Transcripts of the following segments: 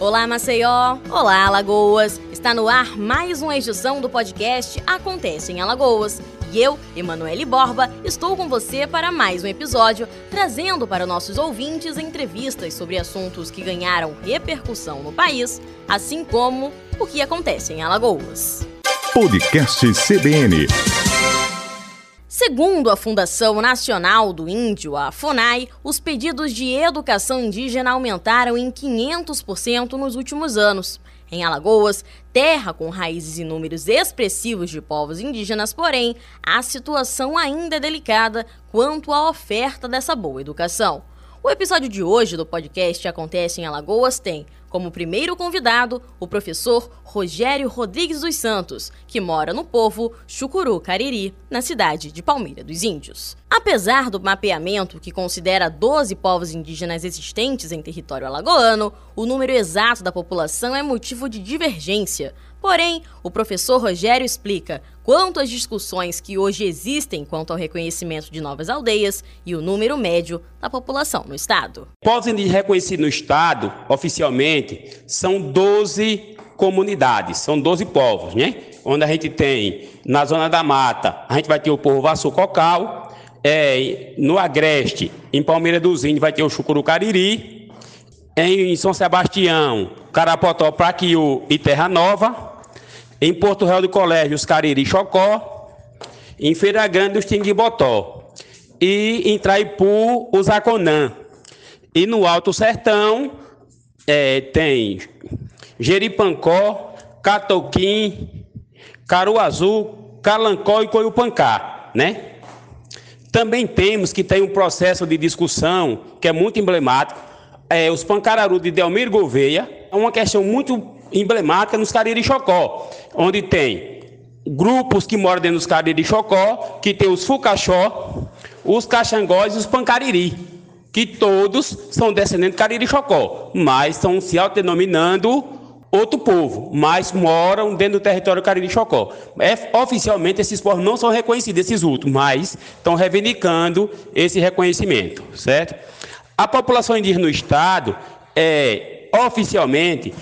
Olá, Maceió! Olá, Alagoas! Está no ar mais uma edição do podcast Acontece em Alagoas. E eu, Emanuele Borba, estou com você para mais um episódio, trazendo para nossos ouvintes entrevistas sobre assuntos que ganharam repercussão no país, assim como o que acontece em Alagoas. Podcast CBN. Segundo a Fundação Nacional do Índio, a FUNAI, os pedidos de educação indígena aumentaram em 500% nos últimos anos. Em Alagoas, terra com raízes e números expressivos de povos indígenas, porém, a situação ainda é delicada quanto à oferta dessa boa educação. O episódio de hoje do podcast Acontece em Alagoas tem como primeiro convidado o professor Rogério Rodrigues dos Santos, que mora no povo Chucuru Cariri, na cidade de Palmeira dos Índios. Apesar do mapeamento que considera 12 povos indígenas existentes em território alagoano, o número exato da população é motivo de divergência. Porém, o professor Rogério explica quanto às discussões que hoje existem quanto ao reconhecimento de novas aldeias e o número médio da população no estado. Indígenas reconhecidos no estado, oficialmente, são 12 comunidades, são 12 povos, né? Onde a gente tem, na zona da mata, a gente vai ter o povo Vassu Cocal, é, no Agreste, em Palmeira dos Índios, vai ter o Chucuru Cariri, em São Sebastião, Carapotó, Praquiú e Terra Nova, em Porto Real do Colégio, os Cariri Chocó. Em Feira Grande, os Tinguibotó. E em Traipu, os Aconã. E no Alto Sertão, é, tem Jeripancó, Catoquim, Caruazu, Calancó e Coiupancá, né? Também temos que tem um processo de discussão que é muito emblemático, é, os Pancararu de Delmiro Gouveia, é uma questão muito emblemática nos Cariri Chocó, onde tem grupos que moram dentro dos Cariri Chocó, que tem os Fucaxó, os Caxangós e os Pancariri, que todos são descendentes de Cariri Chocó, mas estão se autodenominando outro povo, mas moram dentro do território Cariri Chocó. É, oficialmente esses povos não são reconhecidos, esses últimos, mas estão reivindicando esse reconhecimento, certo? A população indígena no estado é oficialmente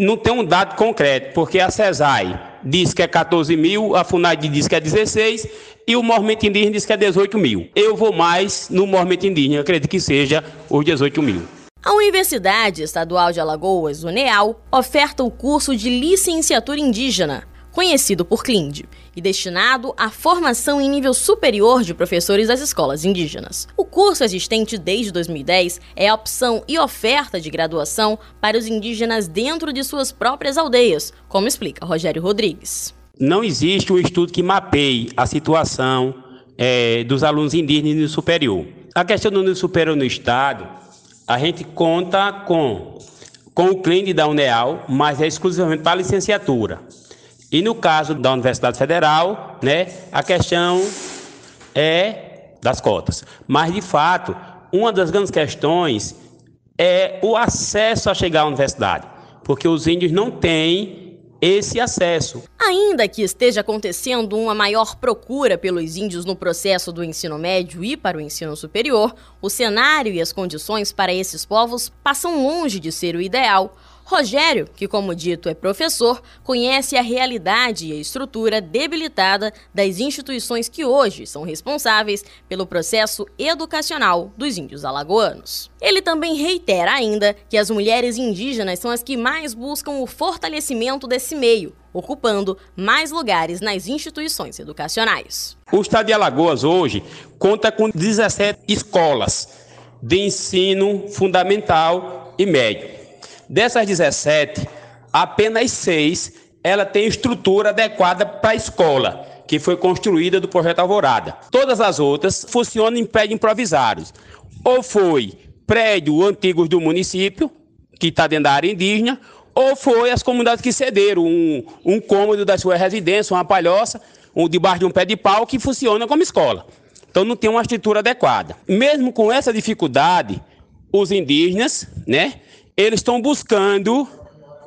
não tem um dado concreto, porque a CESAI diz que é 14 mil, a FUNAI diz que é 16 e o movimento indígena diz que é 18 mil. Eu vou mais no movimento indígena, acredito que seja os 18 mil. A Universidade Estadual de Alagoas, UNEAL, oferta o curso de licenciatura indígena, conhecido por CLIND, e destinado à formação em nível superior de professores das escolas indígenas. O curso existente desde 2010 é a opção e oferta de graduação para os indígenas dentro de suas próprias aldeias, como explica Rogério Rodrigues. Não existe um estudo que mapeie a situação é, dos alunos indígenas no superior. A questão do nível superior no Estado, a gente conta com, com o CLIND da UNEAL, mas é exclusivamente para a licenciatura. E no caso da Universidade Federal, né, a questão é das cotas. Mas, de fato, uma das grandes questões é o acesso a chegar à universidade, porque os índios não têm esse acesso. Ainda que esteja acontecendo uma maior procura pelos índios no processo do ensino médio e para o ensino superior, o cenário e as condições para esses povos passam longe de ser o ideal. Rogério, que como dito é professor, conhece a realidade e a estrutura debilitada das instituições que hoje são responsáveis pelo processo educacional dos índios alagoanos. Ele também reitera ainda que as mulheres indígenas são as que mais buscam o fortalecimento desse meio, ocupando mais lugares nas instituições educacionais. O estado de Alagoas hoje conta com 17 escolas de ensino fundamental e médio. Dessas 17, apenas seis ela tem estrutura adequada para a escola, que foi construída do projeto Alvorada. Todas as outras funcionam em prédios improvisados. Ou foi prédio antigos do município, que está dentro da área indígena, ou foi as comunidades que cederam um, um cômodo da sua residência, uma palhoça, um, debaixo de um pé de pau, que funciona como escola. Então não tem uma estrutura adequada. Mesmo com essa dificuldade, os indígenas, né, eles estão buscando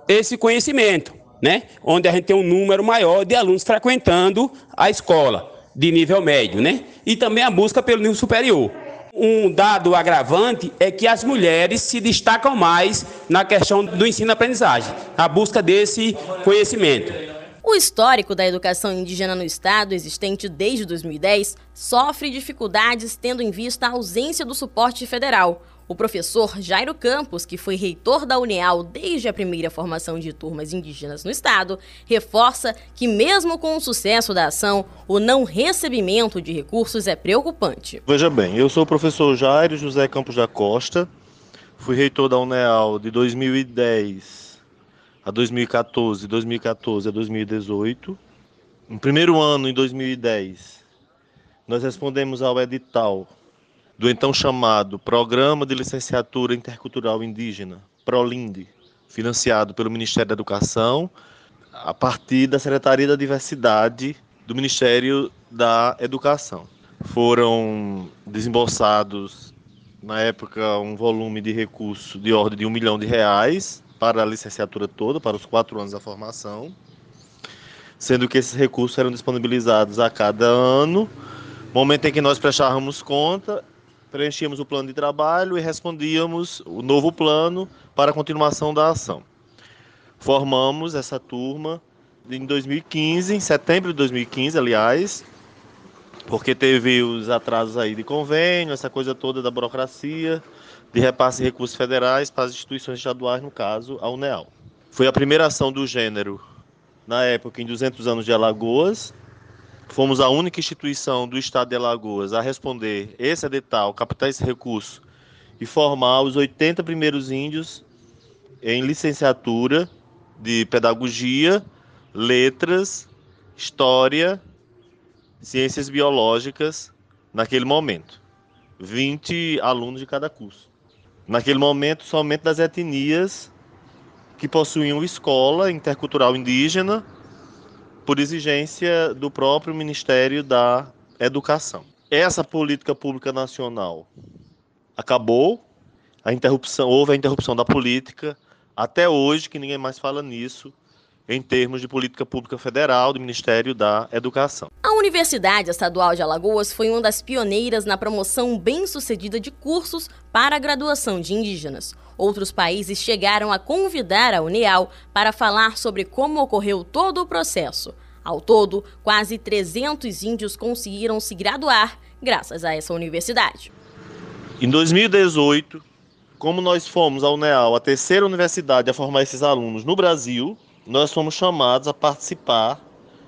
esse conhecimento, né? Onde a gente tem um número maior de alunos frequentando a escola de nível médio, né? E também a busca pelo nível superior. Um dado agravante é que as mulheres se destacam mais na questão do ensino-aprendizagem, a busca desse conhecimento. O histórico da educação indígena no estado, existente desde 2010, sofre dificuldades tendo em vista a ausência do suporte federal. O professor Jairo Campos, que foi reitor da Uneal desde a primeira formação de turmas indígenas no estado, reforça que, mesmo com o sucesso da ação, o não recebimento de recursos é preocupante. Veja bem, eu sou o professor Jairo José Campos da Costa, fui reitor da Uneal de 2010 a 2014, 2014 a 2018. No primeiro ano, em 2010, nós respondemos ao edital do então chamado Programa de Licenciatura Intercultural Indígena, PROLINDE, financiado pelo Ministério da Educação, a partir da Secretaria da Diversidade do Ministério da Educação. Foram desembolsados, na época, um volume de recurso de ordem de um milhão de reais para a licenciatura toda, para os quatro anos da formação, sendo que esses recursos eram disponibilizados a cada ano, momento em que nós prestávamos conta preenchíamos o plano de trabalho e respondíamos o novo plano para a continuação da ação. Formamos essa turma em 2015, em setembro de 2015, aliás, porque teve os atrasos aí de convênio, essa coisa toda da burocracia, de repasse de recursos federais para as instituições estaduais, no caso, a UNEAL. Foi a primeira ação do gênero, na época, em 200 anos de Alagoas, Fomos a única instituição do estado de Alagoas a responder esse edital, captar esse recurso e formar os 80 primeiros índios em licenciatura de pedagogia, letras, história, ciências biológicas naquele momento. 20 alunos de cada curso. Naquele momento, somente das etnias que possuíam escola intercultural indígena por exigência do próprio Ministério da Educação. Essa política pública nacional acabou, a interrupção, houve a interrupção da política, até hoje que ninguém mais fala nisso, em termos de política pública federal do Ministério da Educação. A Universidade Estadual de Alagoas foi uma das pioneiras na promoção bem-sucedida de cursos para a graduação de indígenas. Outros países chegaram a convidar a Unial para falar sobre como ocorreu todo o processo. Ao todo, quase 300 índios conseguiram se graduar graças a essa universidade. Em 2018, como nós fomos a Uneal, a terceira universidade a formar esses alunos no Brasil, nós fomos chamados a participar,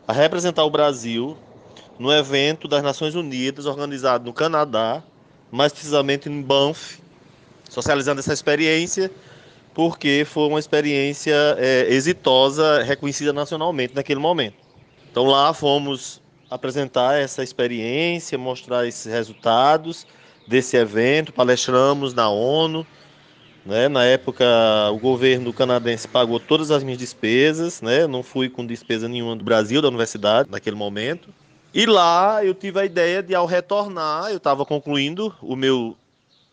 a representar o Brasil no evento das Nações Unidas organizado no Canadá, mais precisamente em Banff, socializando essa experiência, porque foi uma experiência é, exitosa, reconhecida nacionalmente naquele momento. Então lá fomos apresentar essa experiência, mostrar esses resultados desse evento, palestramos na ONU. Né? Na época, o governo canadense pagou todas as minhas despesas, né? não fui com despesa nenhuma do Brasil, da universidade, naquele momento. E lá eu tive a ideia de, ao retornar, eu estava concluindo o meu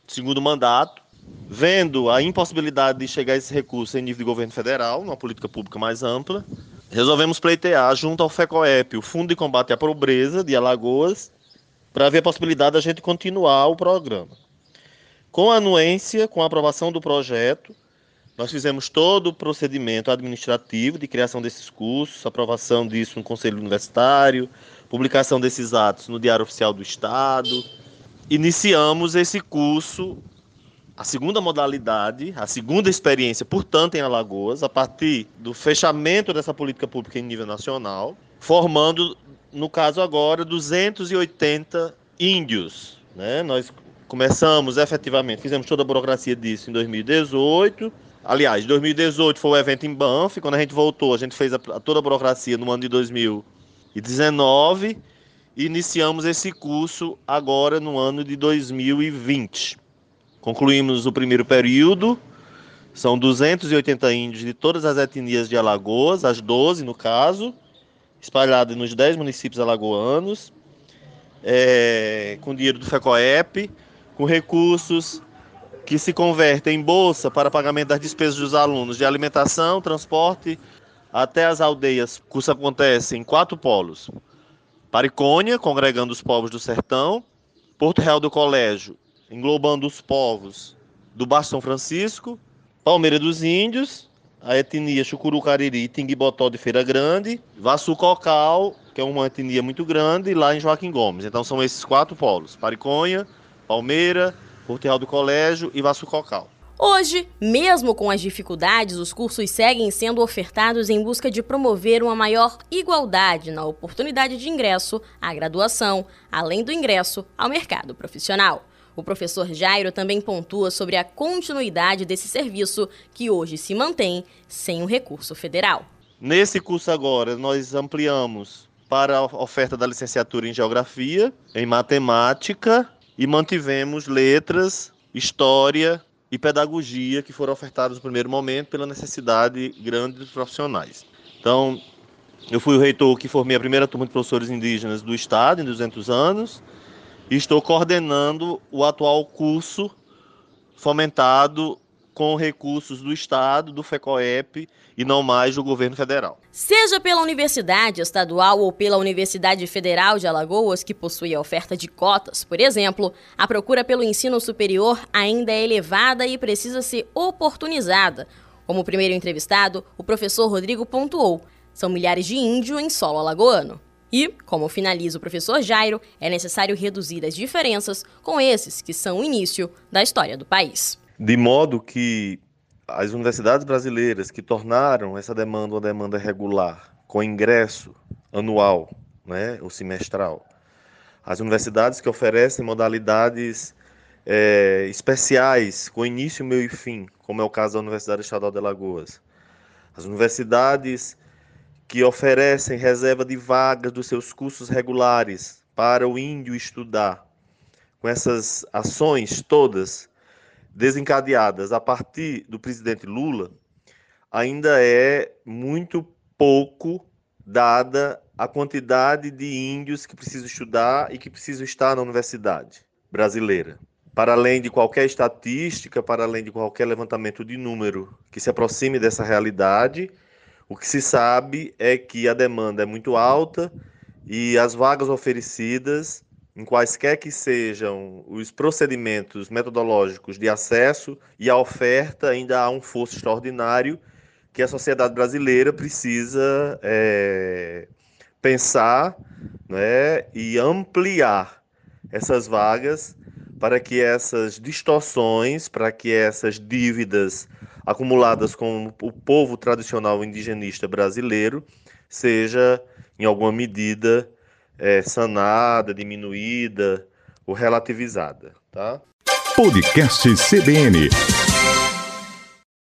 segundo mandato, vendo a impossibilidade de chegar a esse recurso em nível de governo federal, numa política pública mais ampla, resolvemos pleitear junto ao FECOEP, o Fundo de Combate à Pobreza de Alagoas, para ver a possibilidade da gente continuar o programa. Com a anuência, com a aprovação do projeto, nós fizemos todo o procedimento administrativo de criação desses cursos, aprovação disso no Conselho Universitário, publicação desses atos no Diário Oficial do Estado. Iniciamos esse curso a segunda modalidade, a segunda experiência, portanto, em Alagoas, a partir do fechamento dessa política pública em nível nacional, formando, no caso agora, 280 índios. Né? Nós começamos efetivamente, fizemos toda a burocracia disso em 2018. Aliás, 2018 foi o evento em Banff, quando a gente voltou, a gente fez a, toda a burocracia no ano de 2019 e iniciamos esse curso agora no ano de 2020. Concluímos o primeiro período. São 280 índios de todas as etnias de Alagoas, as 12 no caso, espalhados nos 10 municípios alagoanos, é, com dinheiro do FECOEP, com recursos que se convertem em bolsa para pagamento das despesas dos alunos de alimentação, transporte até as aldeias. O curso acontece em quatro polos. Paricônia, congregando os povos do sertão, Porto Real do Colégio, englobando os povos do Baixo São Francisco, Palmeira dos Índios, a etnia Chucuru Cariri, Tinguibotó de Feira Grande, Vassu Cocal, que é uma etnia muito grande, lá em Joaquim Gomes. Então são esses quatro polos: Pariconha, Palmeira, Porto do Colégio e Vassu Cocal. Hoje, mesmo com as dificuldades, os cursos seguem sendo ofertados em busca de promover uma maior igualdade na oportunidade de ingresso à graduação, além do ingresso ao mercado profissional. O professor Jairo também pontua sobre a continuidade desse serviço, que hoje se mantém sem o recurso federal. Nesse curso agora, nós ampliamos para a oferta da licenciatura em Geografia, em Matemática e mantivemos Letras, História e pedagogia que foram ofertados no primeiro momento pela necessidade grande dos profissionais. Então, eu fui o reitor que formei a primeira turma de professores indígenas do estado em 200 anos e estou coordenando o atual curso fomentado com recursos do Estado, do FECOEP e não mais do governo federal. Seja pela Universidade Estadual ou pela Universidade Federal de Alagoas, que possui a oferta de cotas, por exemplo, a procura pelo ensino superior ainda é elevada e precisa ser oportunizada. Como o primeiro entrevistado, o professor Rodrigo pontuou: são milhares de índios em solo alagoano. E, como finaliza o professor Jairo, é necessário reduzir as diferenças com esses que são o início da história do país. De modo que as universidades brasileiras que tornaram essa demanda uma demanda regular, com ingresso anual, né, ou semestral, as universidades que oferecem modalidades é, especiais, com início, meio e fim, como é o caso da Universidade Estadual de Alagoas, as universidades que oferecem reserva de vagas dos seus cursos regulares para o índio estudar, com essas ações todas, desencadeadas a partir do presidente Lula, ainda é muito pouco dada a quantidade de índios que precisam estudar e que precisam estar na universidade brasileira. Para além de qualquer estatística, para além de qualquer levantamento de número que se aproxime dessa realidade, o que se sabe é que a demanda é muito alta e as vagas oferecidas em quaisquer que sejam os procedimentos metodológicos de acesso e a oferta, ainda há um fosso extraordinário que a sociedade brasileira precisa é, pensar né, e ampliar essas vagas para que essas distorções, para que essas dívidas acumuladas com o povo tradicional indigenista brasileiro seja, em alguma medida, é, sanada, diminuída ou relativizada, tá? Podcast CBN